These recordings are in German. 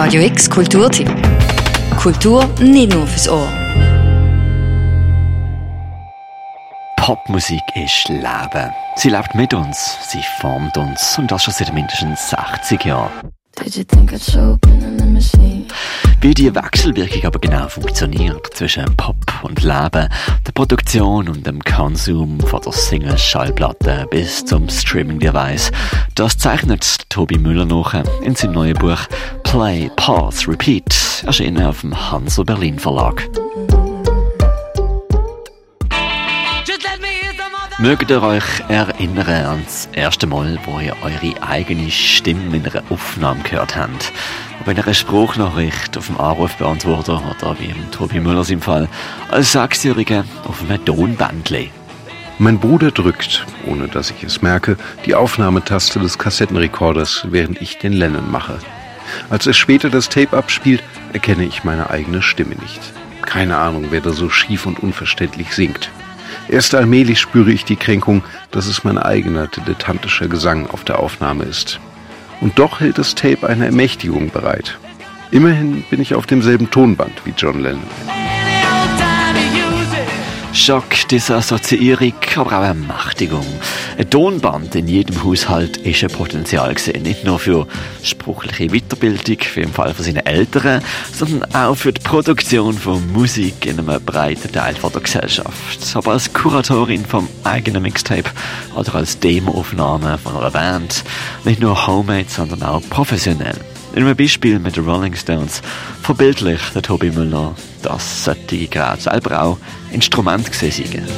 Radio X Kulturtipp. Kultur nicht nur fürs Ohr. Popmusik ist Leben. Sie lebt mit uns, sie formt uns und das schon seit mindestens 60 Jahren. Wie die Wechselwirkung aber genau funktioniert zwischen Pop und Leben, der Produktion und dem Konsum von der Single-Schallplatte bis zum Streaming-Device, das zeichnet Tobi Müller noch in seinem neuen Buch Play, Pause, Repeat, erschienen auf dem Hanso Berlin Verlag. Mögt ihr euch erinnern an das erste Mal, wo ihr eure eigene Stimme in einer Aufnahme gehört habt? Ob in einer Spruchnachricht, auf dem Anrufbeantworter oder wie im Tobi Müllers im Fall, als Sechsjähriger auf einem Tonbandle. Mein Bruder drückt, ohne dass ich es merke, die Aufnahmetaste des Kassettenrekorders, während ich den Lennon mache. Als er später das Tape abspielt, erkenne ich meine eigene Stimme nicht. Keine Ahnung, wer da so schief und unverständlich singt. Erst allmählich spüre ich die Kränkung, dass es mein eigener dilettantischer Gesang auf der Aufnahme ist. Und doch hält das Tape eine Ermächtigung bereit. Immerhin bin ich auf demselben Tonband wie John Lennon. Schock, Disassoziierung, aber auch Ermächtigung. Ein Tonband in jedem Haushalt ist ein Potenzial gesehen. Nicht nur für sprachliche Weiterbildung, wie im Fall von seinen Eltern, sondern auch für die Produktion von Musik in einem breiten Teil der Gesellschaft. Aber als Kuratorin vom eigenen Mixtape oder als Demoaufnahme von einer Band, nicht nur homemade, sondern auch professionell. In einem Beispiel mit den Rolling Stones verbildlicht der Tobi Müller, dass solche gerade selber auch Instrument gesehen sind.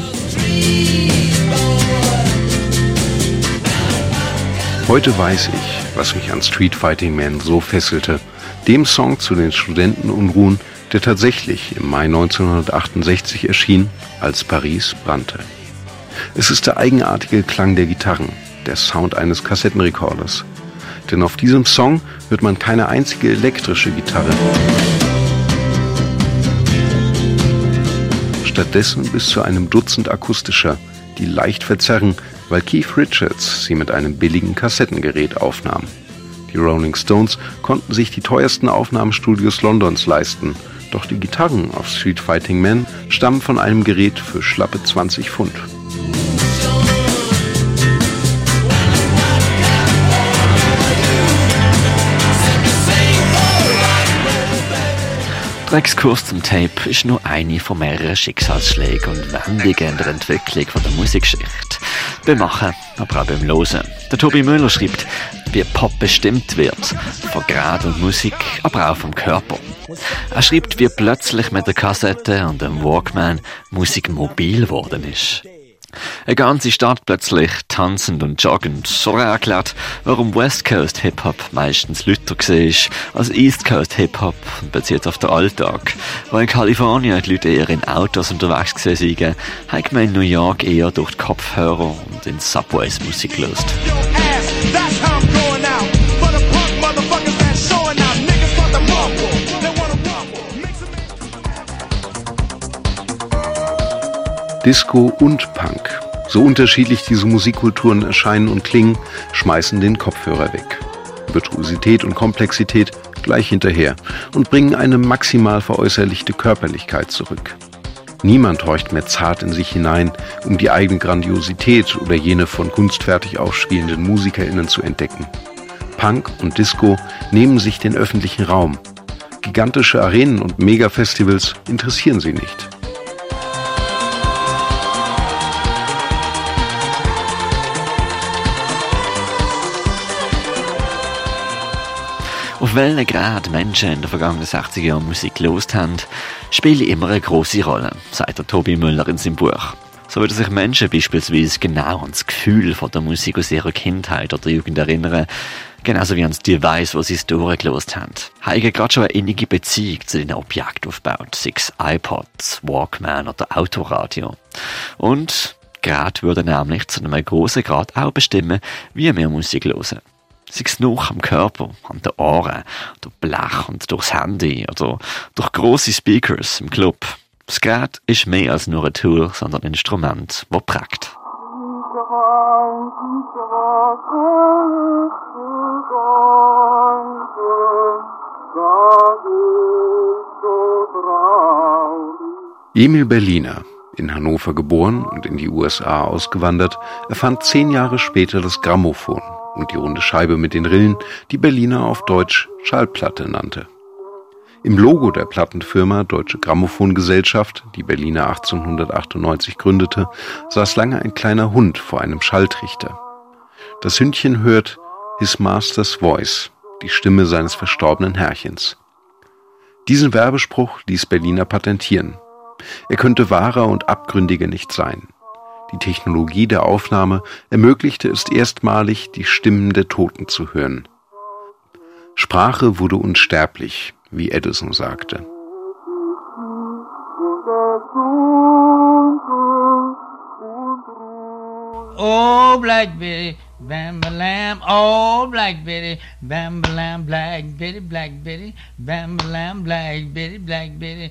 Heute weiß ich, was mich an Street Fighting Man so fesselte, dem Song zu den Studentenunruhen, der tatsächlich im Mai 1968 erschien, als Paris brannte. Es ist der eigenartige Klang der Gitarren, der Sound eines Kassettenrekorders, denn auf diesem Song hört man keine einzige elektrische Gitarre. Stattdessen bis zu einem Dutzend akustischer, die leicht verzerren, weil Keith Richards sie mit einem billigen Kassettengerät aufnahm. Die Rolling Stones konnten sich die teuersten Aufnahmestudios Londons leisten, doch die Gitarren auf Street Fighting Man stammen von einem Gerät für schlappe 20 Pfund. Exkurs zum Tape ist nur eine von mehreren Schicksalsschlägen und Wendungen in der Entwicklung von der Musikgeschichte. Beim Machen, aber auch beim Losen. Der Tobi Müller schreibt, wie Pop bestimmt wird. Von Grad und Musik, aber auch vom Körper. Er schreibt, wie plötzlich mit der Kassette und dem Walkman Musik mobil geworden ist. Eine ganze Stadt plötzlich tanzend und joggend. So erklärt, warum West Coast Hip-Hop meistens lüter war als East Coast Hip-Hop und bezieht auf den Alltag. Wo in Kalifornien die Leute eher in Autos unterwegs waren, hat man in New York eher durch die Kopfhörer und in Subways Musik gelöst. Disco und Punk. So unterschiedlich diese Musikkulturen erscheinen und klingen, schmeißen den Kopfhörer weg. Virtuosität und Komplexität gleich hinterher und bringen eine maximal veräußerlichte Körperlichkeit zurück. Niemand horcht mehr zart in sich hinein, um die eigene Grandiosität oder jene von kunstfertig aufspielenden MusikerInnen zu entdecken. Punk und Disco nehmen sich den öffentlichen Raum. Gigantische Arenen und Megafestivals interessieren sie nicht. Auf welchen Grad Menschen in den vergangenen 60 Jahren Musik gelost haben, spielt immer eine große Rolle, sagt der Tobi Müller in seinem Buch. So würden sich Menschen beispielsweise genau an das Gefühl von der Musik aus ihrer Kindheit oder Jugend erinnern, genauso wie an das Device, wo sie es durchgelost haben. Haben gerade schon eine innige Beziehung zu den Objekten aufgebaut, sei es iPods, Walkman oder Autoradio. Und Grad würde nämlich zu einem grossen Grad auch bestimmen, wie wir Musik hören sei es nur am Körper, an den Ohren, durch Blech und durchs Handy oder durch grosse Speakers im Club. Das Gerät ist mehr als nur ein Tool, sondern ein Instrument, das prägt. Emil Berliner, in Hannover geboren und in die USA ausgewandert, erfand zehn Jahre später das Grammophon die runde Scheibe mit den Rillen, die Berliner auf Deutsch Schallplatte nannte. Im Logo der Plattenfirma Deutsche Grammophongesellschaft, die Berliner 1898 gründete, saß lange ein kleiner Hund vor einem Schalltrichter. Das Hündchen hört His Master's Voice, die Stimme seines verstorbenen Herrchens. Diesen Werbespruch ließ Berliner patentieren. Er könnte wahrer und abgründiger nicht sein. Die Technologie der Aufnahme ermöglichte es erstmalig, die Stimmen der Toten zu hören. Sprache wurde unsterblich, wie Edison sagte. Oh, Blackberry, Bam lamb, oh Black Betty, bam lamb, Black Betty, Black Betty, bam lamb, Black Betty, Black Betty.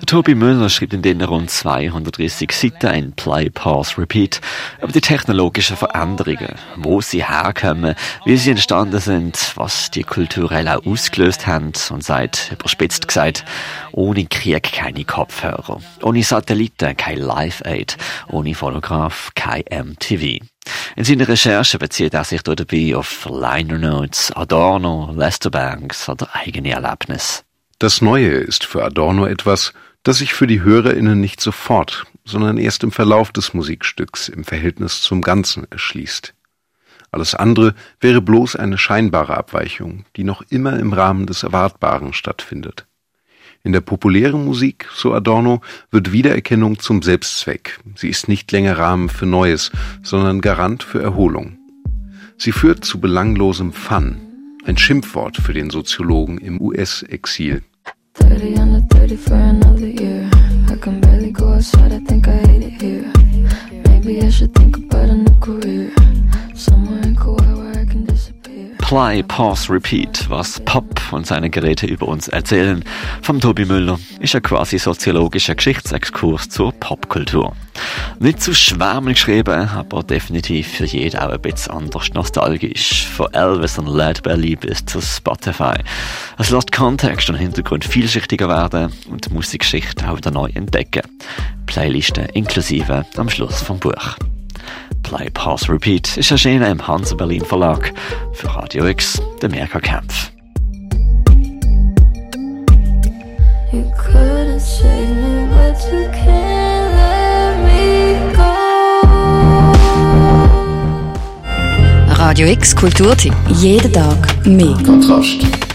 Der Tobi Müller schrieb in den rund 230 Seiten ein Play, Pause, Repeat über die technologischen Veränderungen, wo sie herkommen, wie sie entstanden sind, was die kulturell auch ausgelöst haben und seit, überspitzt gesagt, ohne Krieg keine Kopfhörer, ohne Satelliten kein Live-Aid, ohne Fotograf kein MTV. In seiner Recherche bezieht er sich dabei auf Liner Notes, Adorno, Lester Banks oder eigene Erlebnisse. Das Neue ist für Adorno etwas, das sich für die HörerInnen nicht sofort, sondern erst im Verlauf des Musikstücks im Verhältnis zum Ganzen erschließt. Alles andere wäre bloß eine scheinbare Abweichung, die noch immer im Rahmen des Erwartbaren stattfindet. In der populären Musik, so Adorno, wird Wiedererkennung zum Selbstzweck. Sie ist nicht länger Rahmen für Neues, sondern Garant für Erholung. Sie führt zu belanglosem Fun, ein Schimpfwort für den Soziologen im US-Exil. Maybe I should think about a new career. Play, Pause, Repeat, was Pop und seine Geräte über uns erzählen, vom Tobi Müller, ist ein quasi soziologischer Geschichtsexkurs zur Popkultur. Nicht zu schwärmen geschrieben, aber definitiv für jeden auch ein bisschen anders nostalgisch. Von Elvis und Led Belly bis zu Spotify. Es lässt Kontext und Hintergrund vielschichtiger werden und die Musikgeschichte auch wieder neu entdecken. Playlisten inklusive am Schluss vom Buch. Play, Pause, Repeat ist erschienen im Hansa Berlin Verlag für Radio X, der Mirka Kempf. Radio X Kulturtipp. Jeden Tag mehr. Kontrast.